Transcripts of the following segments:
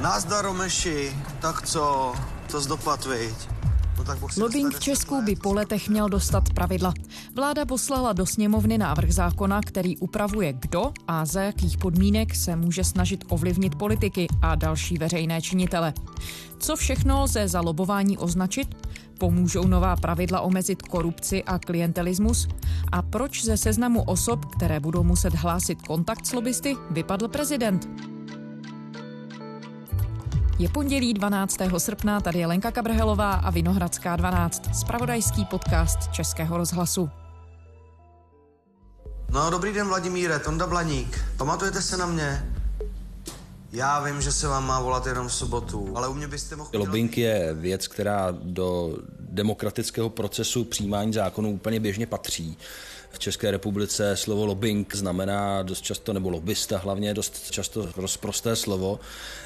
Názdar Romeši, tak co, to zdopad, viď? No Lobbying v Česku by po letech měl dostat pravidla. Vláda poslala do sněmovny návrh zákona, který upravuje, kdo a za jakých podmínek se může snažit ovlivnit politiky a další veřejné činitele. Co všechno lze za lobování označit? Pomůžou nová pravidla omezit korupci a klientelismus? A proč ze seznamu osob, které budou muset hlásit kontakt s lobbysty, vypadl prezident? Je pondělí 12. srpna, tady je Lenka Kabrhelová a Vinohradská 12, spravodajský podcast Českého rozhlasu. No, dobrý den, Vladimíre, Tonda Blaník. Pamatujete se na mě? Já vím, že se vám má volat jenom v sobotu, ale u mě byste mohl... Lobbying je věc, která do demokratického procesu přijímání zákonů úplně běžně patří. V České republice slovo lobbying znamená dost často, nebo lobbysta hlavně dost často rozprosté slovo,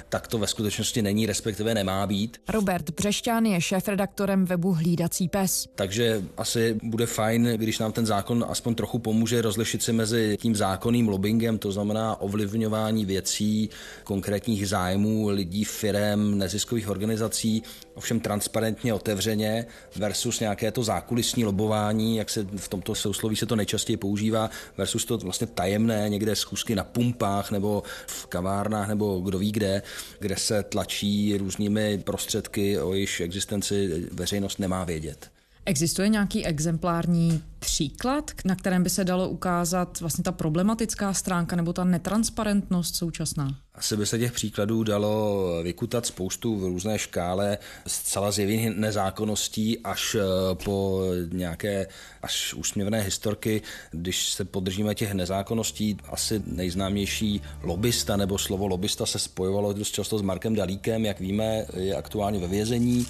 tak to ve skutečnosti není, respektive nemá být. Robert Břešťán je šéf-redaktorem webu Hlídací pes. Takže asi bude fajn, když nám ten zákon aspoň trochu pomůže rozlišit si mezi tím zákonným lobbyingem, to znamená ovlivňování věcí, konkrétních zájmů lidí, firem, neziskových organizací, ovšem transparentně, otevřeně, versus nějaké to zákulisní lobování, jak se v tomto sousloví se to nejčastěji používá, versus to vlastně tajemné, někde schůzky na pumpách nebo v kavárnách nebo kdo ví kde, kde se tlačí různými prostředky, o jejichž existenci veřejnost nemá vědět. Existuje nějaký exemplární příklad, na kterém by se dalo ukázat vlastně ta problematická stránka nebo ta netransparentnost současná? Asi by se těch příkladů dalo vykutat spoustu v různé škále zcela zjevných nezákonností až eh, po nějaké až úsměvné historky. Když se podržíme těch nezákonností, asi nejznámější lobista nebo slovo lobista se spojovalo dost často s Markem Dalíkem, jak víme, je aktuálně ve vězení.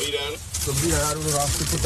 Dobrý den. Dobrý den, já jdu do nástupu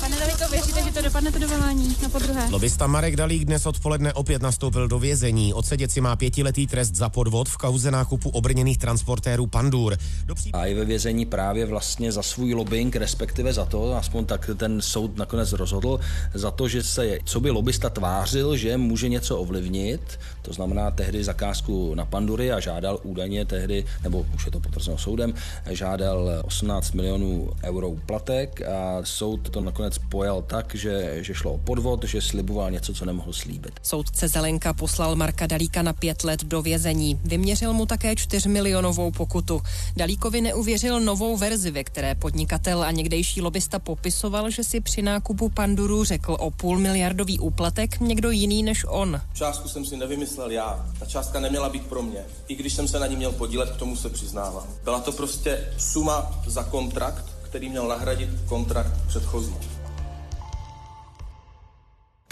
Pane Dalíko, věříte, že to dopadne to dovolání na podruhé? Lobista Marek Dalík dnes odpoledne opět nastoupil do vězení. Odsedět si má pětiletý trest za podvod v kauze nákupu obrněných transportérů Pandur. Pří... A je ve vězení právě vlastně za svůj lobbying, respektive za to, aspoň tak ten soud nakonec rozhodl, za to, že se co by lobista tvářil, že může něco ovlivnit, to znamená tehdy zakázku na Pandury a žádal údajně tehdy, nebo už je to potvrzeno soudem, žádal 18 milionů euro úplatek a soud to nakonec pojal tak, že, že šlo o podvod, že sliboval něco, co nemohl slíbit. Soudce Zelenka poslal Marka Dalíka na pět let do vězení. Vyměřil mu také 4 milionovou pokutu. Dalíkovi neuvěřil novou verzi, ve které podnikatel a někdejší lobista popisoval, že si při nákupu Panduru řekl o půl miliardový úplatek někdo jiný než on. Částku jsem si nevymyslel já. Ta částka neměla být pro mě. I když jsem se na ní měl podílet, k tomu se přiznávám. Byla to prostě suma za kontrakt, který měl nahradit kontrakt předchozí.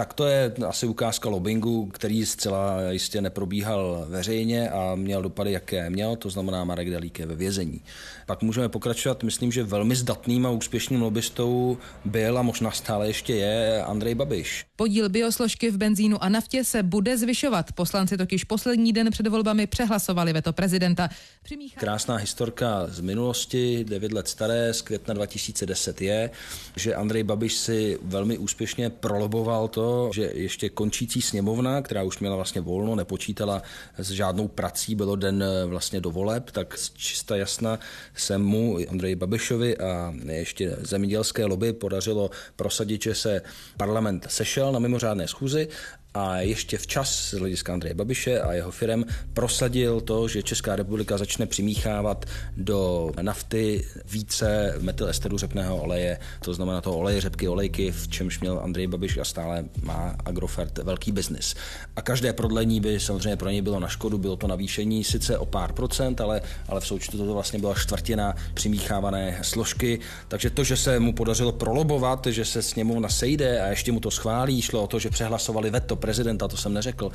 Tak to je asi ukázka lobbingu, který zcela jistě neprobíhal veřejně a měl dopady, jaké měl, to znamená Marek Dalík je ve vězení. Pak můžeme pokračovat, myslím, že velmi zdatným a úspěšným lobbystou byl a možná stále ještě je Andrej Babiš. Podíl biosložky v benzínu a naftě se bude zvyšovat. Poslanci totiž poslední den před volbami přehlasovali veto prezidenta. Přimíchá... Krásná historka z minulosti, 9 let staré, z května 2010 je, že Andrej Babiš si velmi úspěšně proloboval to, že ještě končící sněmovna, která už měla vlastně volno, nepočítala s žádnou prací, bylo den eh, vlastně do voleb, tak čista jasna se mu, Andreji Babišovi a ještě zemědělské lobby podařilo prosadit, že se parlament sešel na mimořádné schůzi a ještě včas z hlediska Andreje Babiše a jeho firm prosadil to, že Česká republika začne přimíchávat do nafty více metylesteru řepného oleje, to znamená toho oleje řepky, olejky, v čemž měl Andrej Babiš a stále má Agrofert velký biznis. A každé prodlení by samozřejmě pro něj bylo na škodu, bylo to navýšení sice o pár procent, ale, ale v součtu to vlastně byla čtvrtina přimíchávané složky, takže to, že se mu podařilo prolobovat, že se s němu nasejde a ještě mu to schválí, šlo o to, že přehlasovali veto prezidenta, to jsem neřekl,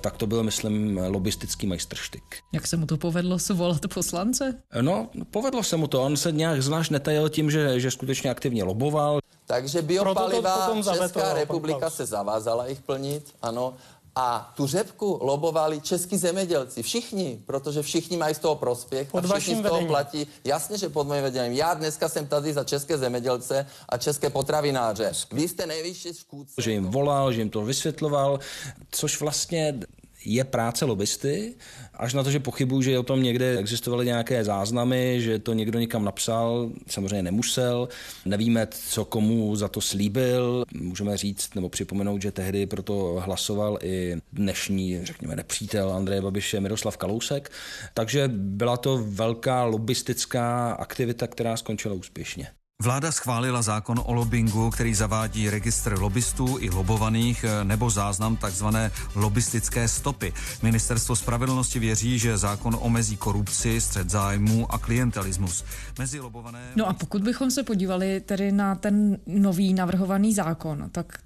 tak to byl, myslím, lobistický majstrštyk. Jak se mu to povedlo svolat poslance? No, povedlo se mu to. On se nějak zvlášť netajil tím, že, že skutečně aktivně loboval. Takže biopaliva Česká republika se zavázala jich plnit, ano. A tu řepku lobovali český zemědělci, všichni, protože všichni mají z toho prospěch pod a všichni z toho vedením. platí. Jasně, že pod mojím vedením. Já dneska jsem tady za české zemědělce a české potravináře. Vy jste nejvyšší škůdce. Že jim volal, že jim to vysvětloval, což vlastně je práce lobbysty, až na to, že pochybuju, že o tom někde existovaly nějaké záznamy, že to někdo někam napsal, samozřejmě nemusel, nevíme, co komu za to slíbil, můžeme říct nebo připomenout, že tehdy proto hlasoval i dnešní, řekněme, nepřítel Andreje Babiše Miroslav Kalousek, takže byla to velká lobbystická aktivita, která skončila úspěšně. Vláda schválila zákon o lobbingu, který zavádí registr lobbystů i lobovaných eh, nebo záznam tzv. lobbystické stopy. Ministerstvo spravedlnosti věří, že zákon omezí korupci, střed zájmů a klientelismus. Mezi lobované... No a pokud bychom se podívali tedy na ten nový navrhovaný zákon, tak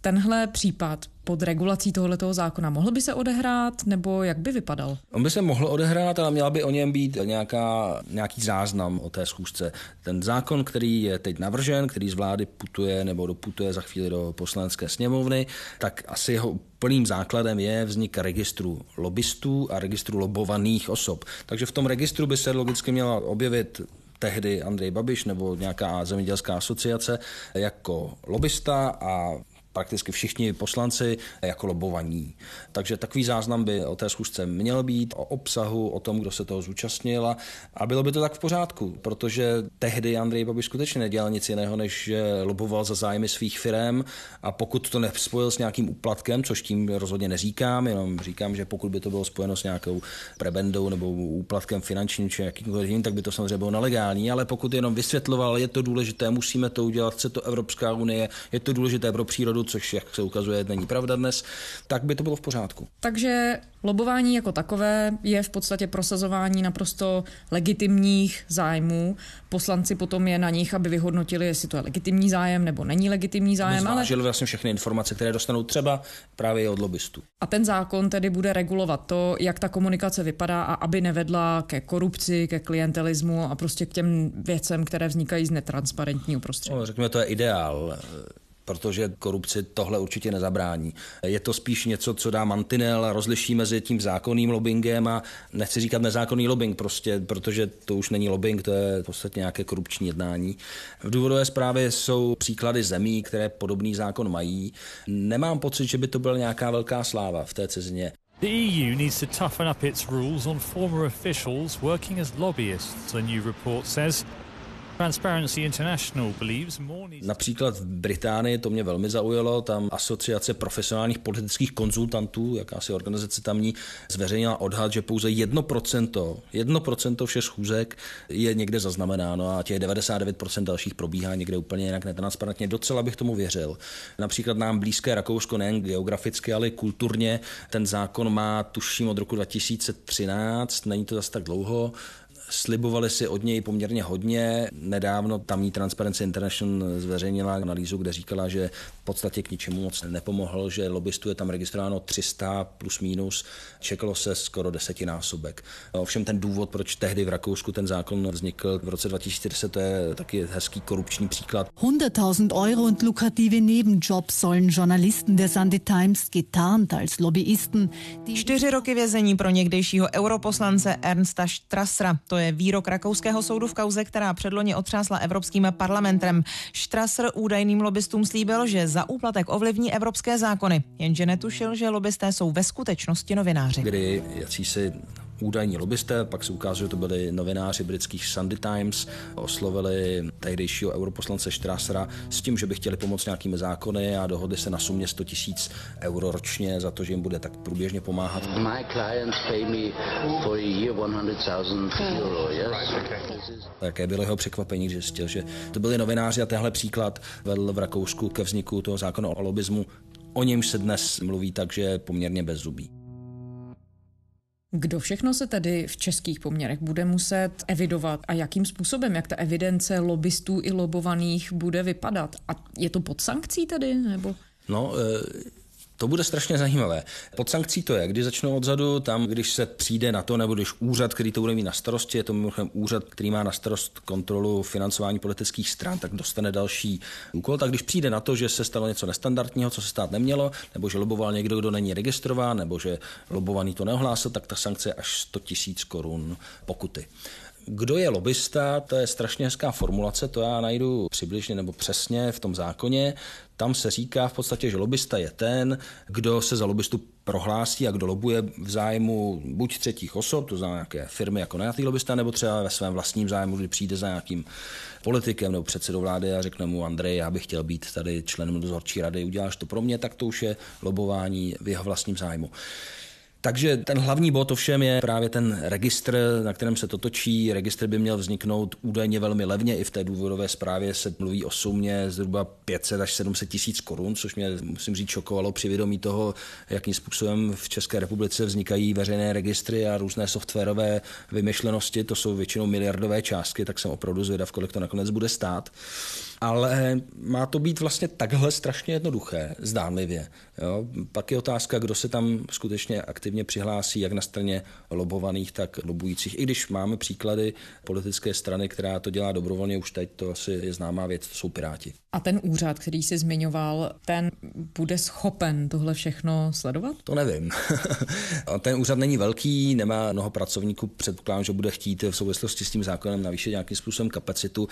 tenhle případ pod regulací tohoto zákona mohl by se odehrát, nebo jak by vypadal? On by se mohl odehrát, ale měla by o něm být nějaká, nějaký záznam o té schůzce. Ten zákon, který je teď navržen, který z vlády putuje nebo doputuje za chvíli do poslanecké sněmovny, tak asi jeho plným základem je vznik registru lobbystů a registru lobovaných osob. Takže v tom registru by se logicky měla objevit tehdy Andrej Babiš nebo nějaká zemědělská asociace jako lobista a prakticky všichni poslanci jako lobovaní. Takže takový záznam by o té schůzce měl být, o obsahu, o tom, kdo se toho zúčastnil a bylo by to tak v pořádku, protože tehdy Andrej Babiš skutečně nedělal nic jiného, než že loboval za zájmy svých firm a pokud to nespojil s nějakým úplatkem, což tím rozhodně neříkám, jenom říkám, že pokud by to bylo spojeno s nějakou prebendou nebo úplatkem finančním či jakýmkoliv jiným, tak by to samozřejmě bylo nelegální, ale pokud jenom vysvětloval, je to důležité, musíme to udělat, chce to Evropská unie, je to důležité pro přírodu, což jak se ukazuje není pravda dnes, tak by to bylo v pořádku. Takže lobování jako takové je v podstatě prosazování naprosto legitimních zájmů. Poslanci potom je na nich, aby vyhodnotili, jestli to je legitimní zájem nebo není legitimní zájem. Ale ale... vlastně všechny informace, které dostanou třeba právě od lobbystů. A ten zákon tedy bude regulovat to, jak ta komunikace vypadá a aby nevedla ke korupci, ke klientelismu a prostě k těm věcem, které vznikají z netransparentního prostředí. No, řekněme, to je ideál protože korupci tohle určitě nezabrání. Je to spíš něco, co dá mantinel a rozliší mezi tím zákonným lobbyingem a nechci říkat nezákonný lobbying, prostě, protože to už není lobbying, to je v podstatě nějaké korupční jednání. V důvodové zprávě jsou příklady zemí, které podobný zákon mají. Nemám pocit, že by to byla nějaká velká sláva v té cizině. The EU needs to toughen up its rules on former officials working as lobbyists, a new report says. Například v Británii to mě velmi zaujalo, tam asociace profesionálních politických konzultantů, jakási organizace tamní, zveřejnila odhad, že pouze 1%, 1% všech schůzek je někde zaznamenáno a těch 99% dalších probíhá někde úplně jinak netransparentně. Docela bych tomu věřil. Například nám blízké Rakousko nejen geograficky, ale i kulturně. Ten zákon má, tuším, od roku 2013, není to zase tak dlouho, Slibovali si od něj poměrně hodně. Nedávno tamní Transparency International zveřejnila analýzu, kde říkala, že v podstatě k ničemu moc nepomohl, že lobbystů je tam registrováno 300 plus minus, čekalo se skoro desetinásobek. Ovšem ten důvod, proč tehdy v Rakousku ten zákon vznikl v roce 2010, to je taky hezký korupční příklad. 100.000 Euro und lukrative Nebenjobs sollen Journalisten der Sunday Times getarnt als Lobbyisten. Čtyři roky vězení pro někdejšího europoslance Ernsta Strassera. To je výrok rakouského soudu v kauze, která předloni otřásla Evropským parlamentem. Strasser údajným lobbystům slíbil, že za úplatek ovlivní evropské zákony, jenže netušil, že lobbysté jsou ve skutečnosti novináři. Kdy si údajní lobbysté, pak se ukázalo, že to byli novináři britských Sunday Times, oslovili tehdejšího europoslance Strassera s tím, že by chtěli pomoct nějakými zákony a dohodli se na sumě 100 tisíc euro ročně za to, že jim bude tak průběžně pomáhat. My clients pay me for a year 100,000 euro, yes? Jaké bylo jeho překvapení, že zjistil, že to byli novináři a tenhle příklad vedl v Rakousku ke vzniku toho zákona o lobismu, o němž se dnes mluví tak, že je poměrně bezzubý. Kdo všechno se tedy v českých poměrech bude muset evidovat a jakým způsobem, jak ta evidence lobbystů i lobovaných bude vypadat? A je to pod sankcí tedy? Nebo? No, e, to bude strašně zajímavé. Pod sankcí to je, když začnou odzadu, tam, když se přijde na to, nebo když úřad, který to bude mít na starosti, je to mimochodem úřad, který má na starost kontrolu financování politických stran, tak dostane další úkol. Tak když přijde na to, že se stalo něco nestandardního, co se stát nemělo, nebo že loboval někdo, kdo není registrován, nebo že lobovaný to neohlásil, tak ta sankce je až 100 tisíc korun pokuty. Kdo je lobista, to je strašně hezká formulace, to já najdu přibližně nebo přesně v tom zákoně. Tam se říká v podstatě, že lobista je ten, kdo se za lobistu prohlásí a kdo lobuje v zájmu buď třetích osob, to znamená nějaké firmy jako najatý lobbysta, nebo třeba ve svém vlastním zájmu, kdy přijde za nějakým politikem nebo předsedou vlády a řekne mu Andrej, já bych chtěl být tady členem dozorčí rady, uděláš to pro mě, tak to už je lobování v jeho vlastním zájmu. Takže ten hlavní bod ovšem je právě ten registr, na kterém se to točí. Registr by měl vzniknout údajně velmi levně. I v té důvodové zprávě se mluví o sumě zhruba 500 až 700 tisíc korun, což mě, musím říct, šokovalo při vědomí toho, jakým způsobem v České republice vznikají veřejné registry a různé softwarové vymyšlenosti. To jsou většinou miliardové částky, tak jsem opravdu zvědav, kolik to nakonec bude stát ale má to být vlastně takhle strašně jednoduché, zdánlivě. Jo? Pak je otázka, kdo se tam skutečně aktivně přihlásí, jak na straně lobovaných, tak lobujících. I když máme příklady politické strany, která to dělá dobrovolně už teď, to asi je známá věc, to jsou Piráti. A ten úřad, který jsi zmiňoval, ten bude schopen tohle všechno sledovat? To nevím. ten úřad není velký, nemá mnoho pracovníků, předpokládám, že bude chtít v souvislosti s tím zákonem navýšit nějakým způsobem kapacitu.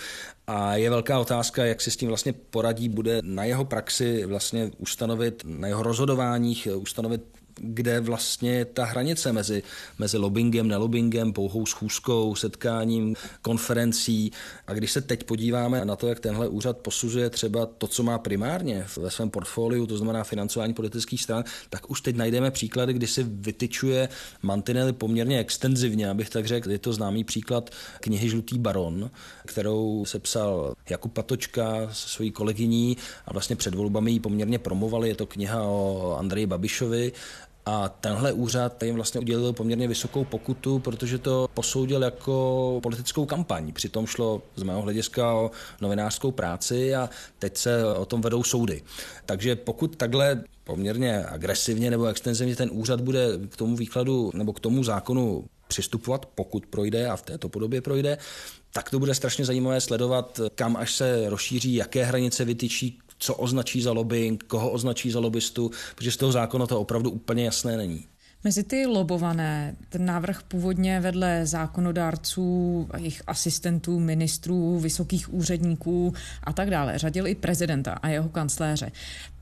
A je velká otázka, jak si s tím vlastně poradí, bude na jeho praxi vlastně ustanovit, na jeho rozhodováních ustanovit kde vlastně je ta hranice mezi, mezi lobbyingem, nelobbingem, pouhou schůzkou, setkáním, konferencí. A když se teď podíváme na to, jak tenhle úřad posuzuje třeba to, co má primárně ve svém portfoliu, to znamená financování politických stran, tak už teď najdeme příklady, kdy si vytyčuje mantinely poměrně extenzivně, abych tak řekl. Je to známý příklad knihy Žlutý baron, kterou se psal Jakub Patočka se svojí kolegyní a vlastně před volbami ji poměrně promovali. Je to kniha o Andreji Babišovi a tenhle úřad jim vlastně udělil poměrně vysokou pokutu, protože to posoudil jako politickou kampaň. Přitom šlo z mého hlediska o novinářskou práci a teď se o tom vedou soudy. Takže pokud takhle poměrně agresivně nebo extenzivně ten úřad bude k tomu výkladu nebo k tomu zákonu přistupovat, pokud projde a v této podobě projde, tak to bude strašně zajímavé sledovat, kam až se rozšíří, jaké hranice vytyčí, co označí za lobbying, koho označí za lobbystu, protože z toho zákona to opravdu úplně jasné není. Mezi ty lobované ten návrh původně vedle zákonodárců, jejich asistentů, ministrů, vysokých úředníků a tak dále řadil i prezidenta a jeho kancléře.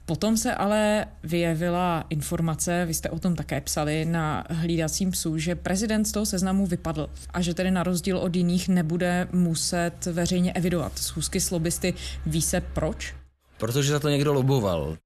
Potom se ale vyjevila informace, vy jste o tom také psali na hlídacím psu, že prezident z toho seznamu vypadl a že tedy na rozdíl od jiných nebude muset veřejně evidovat schůzky s lobbysty. Ví se proč? Protože za to někdo loboval.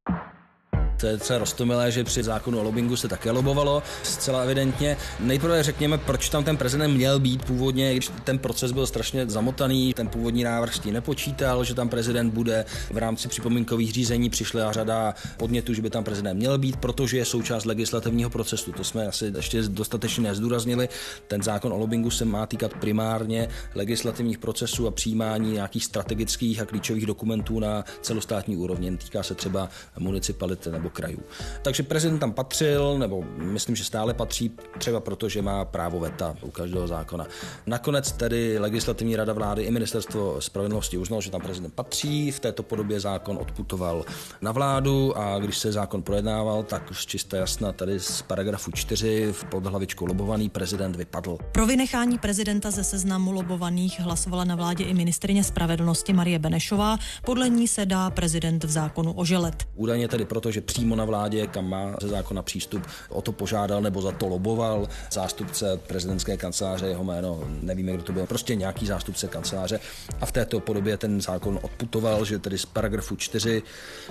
To je třeba roztomilé, že při zákonu o lobbingu se také lobovalo, zcela evidentně. Nejprve řekněme, proč tam ten prezident měl být původně, když ten proces byl strašně zamotaný, ten původní návrh s tím nepočítal, že tam prezident bude. V rámci připomínkových řízení přišla řada podnětů, že by tam prezident měl být, protože je součást legislativního procesu. To jsme asi ještě dostatečně nezdůraznili. Ten zákon o lobbingu se má týkat primárně legislativních procesů a přijímání nějakých strategických a klíčových dokumentů na celostátní úrovni. Týká se třeba municipality nebo krajů. Takže prezident tam patřil, nebo myslím, že stále patří, třeba proto, že má právo veta u každého zákona. Nakonec tedy legislativní rada vlády i ministerstvo spravedlnosti uznalo, že tam prezident patří. V této podobě zákon odputoval na vládu a když se zákon projednával, tak už čistě jasná tady z paragrafu 4 pod hlavičkou lobovaný prezident vypadl. Pro vynechání prezidenta ze seznamu lobovaných hlasovala na vládě i ministrině spravedlnosti Marie Benešová. Podle ní se dá prezident v zákonu oželet. Údajně tedy proto, že přímo na vládě, kam má ze zákona přístup, o to požádal nebo za to loboval zástupce prezidentské kanceláře, jeho jméno, nevíme, kdo to byl, prostě nějaký zástupce kanceláře. A v této podobě ten zákon odputoval, že tedy z paragrafu 4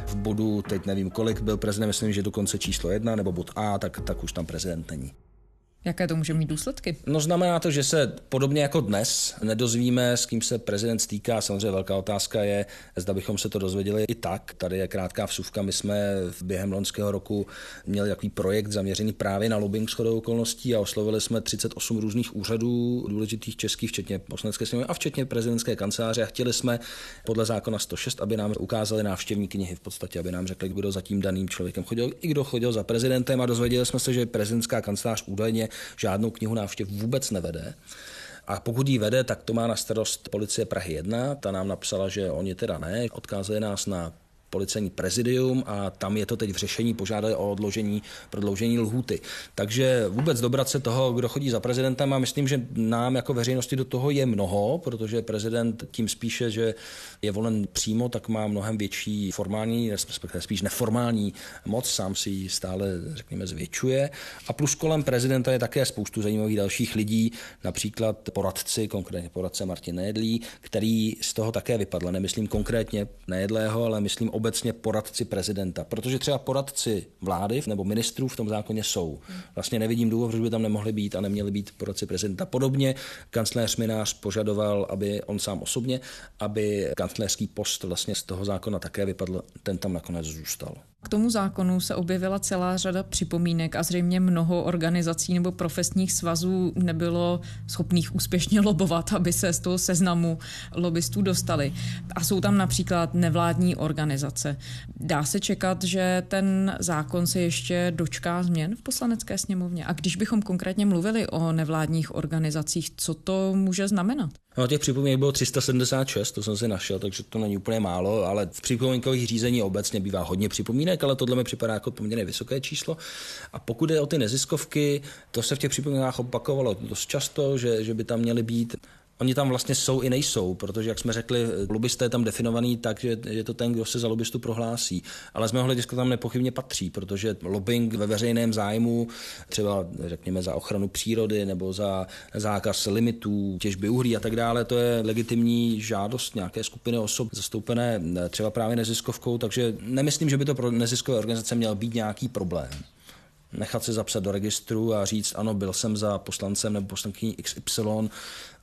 v bodu, teď nevím kolik, byl prezident, myslím, že dokonce číslo 1 nebo bod A, tak, tak už tam prezident není. Jaké to může mít důsledky? No znamená to, že se podobně jako dnes nedozvíme, s kým se prezident stýká. Samozřejmě velká otázka je, zda bychom se to dozvěděli i tak. Tady je krátká vsuvka. My jsme během loňského roku měli takový projekt zaměřený právě na lobbying shodou okolností a oslovili jsme 38 různých úřadů důležitých českých, včetně poslanecké sněmovny a včetně prezidentské kanceláře a chtěli jsme podle zákona 106, aby nám ukázali návštěvní knihy v podstatě, aby nám řekli, kdo za tím daným člověkem chodil, i kdo chodil za prezidentem a dozvěděli jsme se, že prezidentská kancelář údajně žádnou knihu návštěv vůbec nevede. A pokud ji vede, tak to má na starost policie Prahy 1. Ta nám napsala, že oni teda ne. Odkázali nás na policejní prezidium a tam je to teď v řešení, požádali o odložení, prodloužení lhůty. Takže vůbec dobrat se toho, kdo chodí za prezidentem a myslím, že nám jako veřejnosti do toho je mnoho, protože prezident tím spíše, že je volen přímo, tak má mnohem větší formální, respektive spíš neformální moc, sám si ji stále, řekněme, zvětšuje. A plus kolem prezidenta je také spoustu zajímavých dalších lidí, například poradci, konkrétně poradce Martin Nejedlí, který z toho také vypadl. Nemyslím konkrétně Nejedlého, ale myslím obecně poradci prezidenta. Protože třeba poradci vlády nebo ministrů v tom zákoně jsou. Vlastně nevidím důvod, proč by tam nemohli být a neměli být poradci prezidenta. Podobně kancléř Minář požadoval, aby on sám osobně, aby kancléřský post vlastně z toho zákona také vypadl, ten tam nakonec zůstal. K tomu zákonu se objevila celá řada připomínek a zřejmě mnoho organizací nebo profesních svazů nebylo schopných úspěšně lobovat, aby se z toho seznamu lobbystů dostali. A jsou tam například nevládní organizace. Dá se čekat, že ten zákon se ještě dočká změn v poslanecké sněmovně? A když bychom konkrétně mluvili o nevládních organizacích, co to může znamenat? No, těch připomínek bylo 376, to jsem si našel, takže to není úplně málo, ale v připomínkových řízení obecně bývá hodně připomínek, ale tohle mi připadá jako poměrně vysoké číslo. A pokud je o ty neziskovky, to se v těch připomínkách opakovalo dost často, že, že by tam měly být Oni tam vlastně jsou i nejsou, protože, jak jsme řekli, lobbysta je tam definovaný tak, že je to ten, kdo se za lobbystu prohlásí. Ale z mého hlediska tam nepochybně patří, protože lobbying ve veřejném zájmu, třeba řekněme za ochranu přírody nebo za zákaz limitů, těžby uhlí a tak dále, to je legitimní žádost nějaké skupiny osob zastoupené třeba právě neziskovkou, takže nemyslím, že by to pro neziskové organizace měl být nějaký problém nechat se zapsat do registru a říct, ano, byl jsem za poslancem nebo poslankyní XY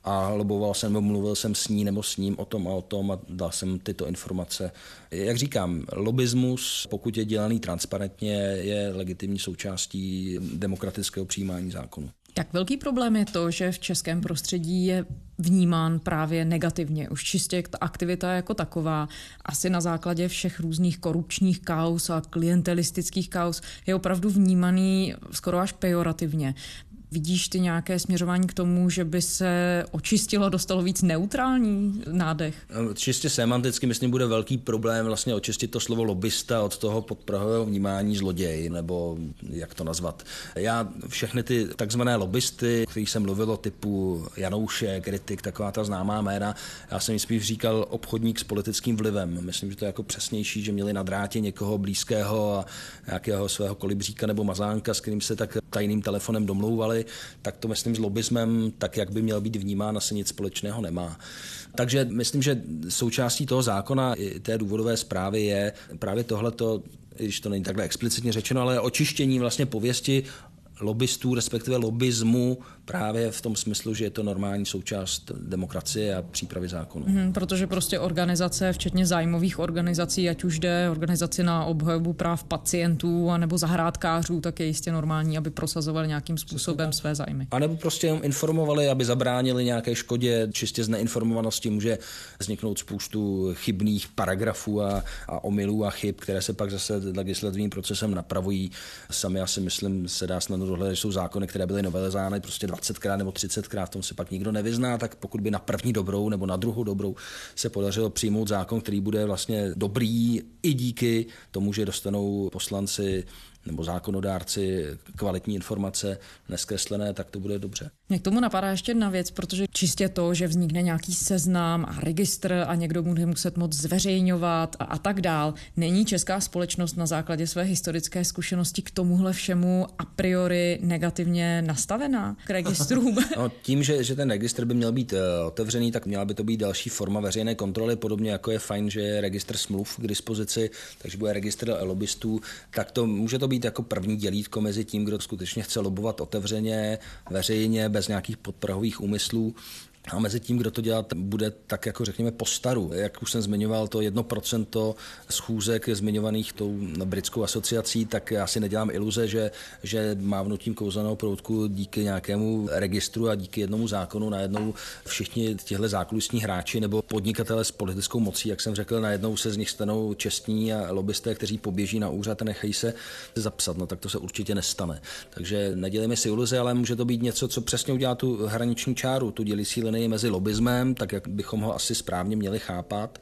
a loboval jsem nebo mluvil jsem s ní nebo s ním o tom a o tom a dal jsem tyto informace. Jak říkám, lobismus, pokud je dělaný transparentně, je legitimní součástí demokratického přijímání zákonu. Jak velký problém je to, že v českém prostředí je vnímán právě negativně. Už čistě ta aktivita jako taková, asi na základě všech různých korupčních kaus a klientelistických kaus, je opravdu vnímaný skoro až pejorativně. Vidíš ty nějaké směřování k tomu, že by se očistilo, dostalo víc neutrální nádech? No, čistě semanticky, myslím, bude velký problém vlastně očistit to slovo lobbysta od toho podprahového vnímání zloděj, nebo jak to nazvat. Já všechny ty takzvané lobbysty, kterých jsem mluvil typu Janoušek, Kritik, taková ta známá jména, já jsem jim spíš říkal obchodník s politickým vlivem. Myslím, že to je jako přesnější, že měli na drátě někoho blízkého a nějakého svého kolibříka nebo mazánka, s kterým se tak tajným telefonem domlouvali tak to myslím s lobismem, tak jak by měl být vnímán, asi nic společného nemá. Takže myslím, že součástí toho zákona i té důvodové zprávy je právě tohleto, když to není takhle explicitně řečeno, ale očištění vlastně pověsti lobbystů, respektive lobbyzmu právě v tom smyslu, že je to normální součást demokracie a přípravy zákonu. Hmm, protože prostě organizace, včetně zájmových organizací, ať už jde organizaci na obhajobu práv pacientů nebo zahrádkářů, tak je jistě normální, aby prosazovali nějakým způsobem své zájmy. A nebo prostě jenom informovali, aby zabránili nějaké škodě. Čistě z neinformovanosti může vzniknout spoustu chybných paragrafů a, a omylů a chyb, které se pak zase legislativním procesem napravují. Sami asi myslím, se dá že jsou zákony, které byly novelizány prostě 20krát nebo 30krát, v tom se pak nikdo nevyzná, tak pokud by na první dobrou nebo na druhou dobrou se podařilo přijmout zákon, který bude vlastně dobrý i díky tomu, že dostanou poslanci nebo zákonodárci kvalitní informace neskreslené, tak to bude dobře. Mě k tomu napadá ještě jedna věc, protože čistě to, že vznikne nějaký seznam a registr a někdo bude muset moc zveřejňovat a, a tak dál, není česká společnost na základě své historické zkušenosti k tomuhle všemu a priori negativně nastavená k registrům? No, tím, že, že ten registr by měl být uh, otevřený, tak měla by to být další forma veřejné kontroly, podobně jako je fajn, že je registr smluv k dispozici, takže bude registr lobbystů, tak to může to být jako první dělítko mezi tím, kdo skutečně chce lobovat otevřeně, veřejně, bez nějakých podprahových úmyslů a mezi tím, kdo to dělat bude tak jako řekněme po staru. Jak už jsem zmiňoval, to jedno procento schůzek zmiňovaných tou britskou asociací, tak já si nedělám iluze, že, že mávnutím kouzelného proutku díky nějakému registru a díky jednomu zákonu najednou všichni těhle zákulisní hráči nebo podnikatele s politickou mocí, jak jsem řekl, najednou se z nich stanou čestní a lobbysté, kteří poběží na úřad a nechají se zapsat. No tak to se určitě nestane. Takže nedělíme si iluze, ale může to být něco, co přesně udělá tu hraniční čáru, tu dělící linii mezi lobismem, tak jak bychom ho asi správně měli chápat,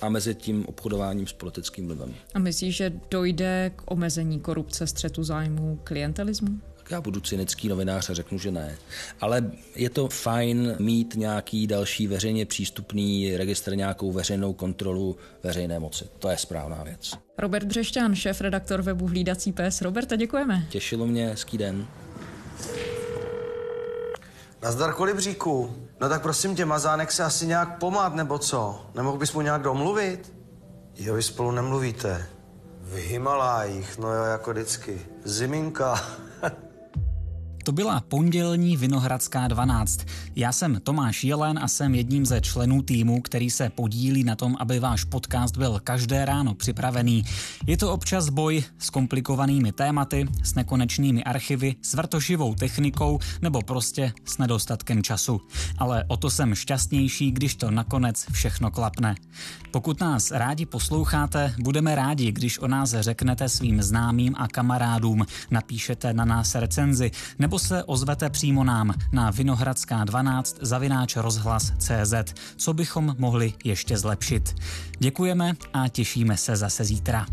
a mezi tím obchodováním s politickým vlivem. A myslíš, že dojde k omezení korupce, střetu zájmu, klientelismu? Já budu cynický novinář a řeknu, že ne. Ale je to fajn mít nějaký další veřejně přístupný registr, nějakou veřejnou kontrolu veřejné moci. To je správná věc. Robert Břešťán, šéf redaktor webu Hlídací pes. Roberta, děkujeme. Těšilo mě, hezký den. Nazdar kolibříku. No tak prosím tě, Mazánek se asi nějak pomát, nebo co? Nemohl bys mu nějak domluvit? Jo, vy spolu nemluvíte. V Himalájích, no jo, jako vždycky. Ziminka. To byla pondělní Vinohradská 12. Já jsem Tomáš Jelen a jsem jedním ze členů týmu, který se podílí na tom, aby váš podcast byl každé ráno připravený. Je to občas boj s komplikovanými tématy, s nekonečnými archivy, s vrtošivou technikou nebo prostě s nedostatkem času. Ale o to jsem šťastnější, když to nakonec všechno klapne. Pokud nás rádi posloucháte, budeme rádi, když o nás řeknete svým známým a kamarádům, napíšete na nás recenzi se ozvete přímo nám na Vinohradská 12 zavináč rozhlas CZ, co bychom mohli ještě zlepšit. Děkujeme a těšíme se zase zítra.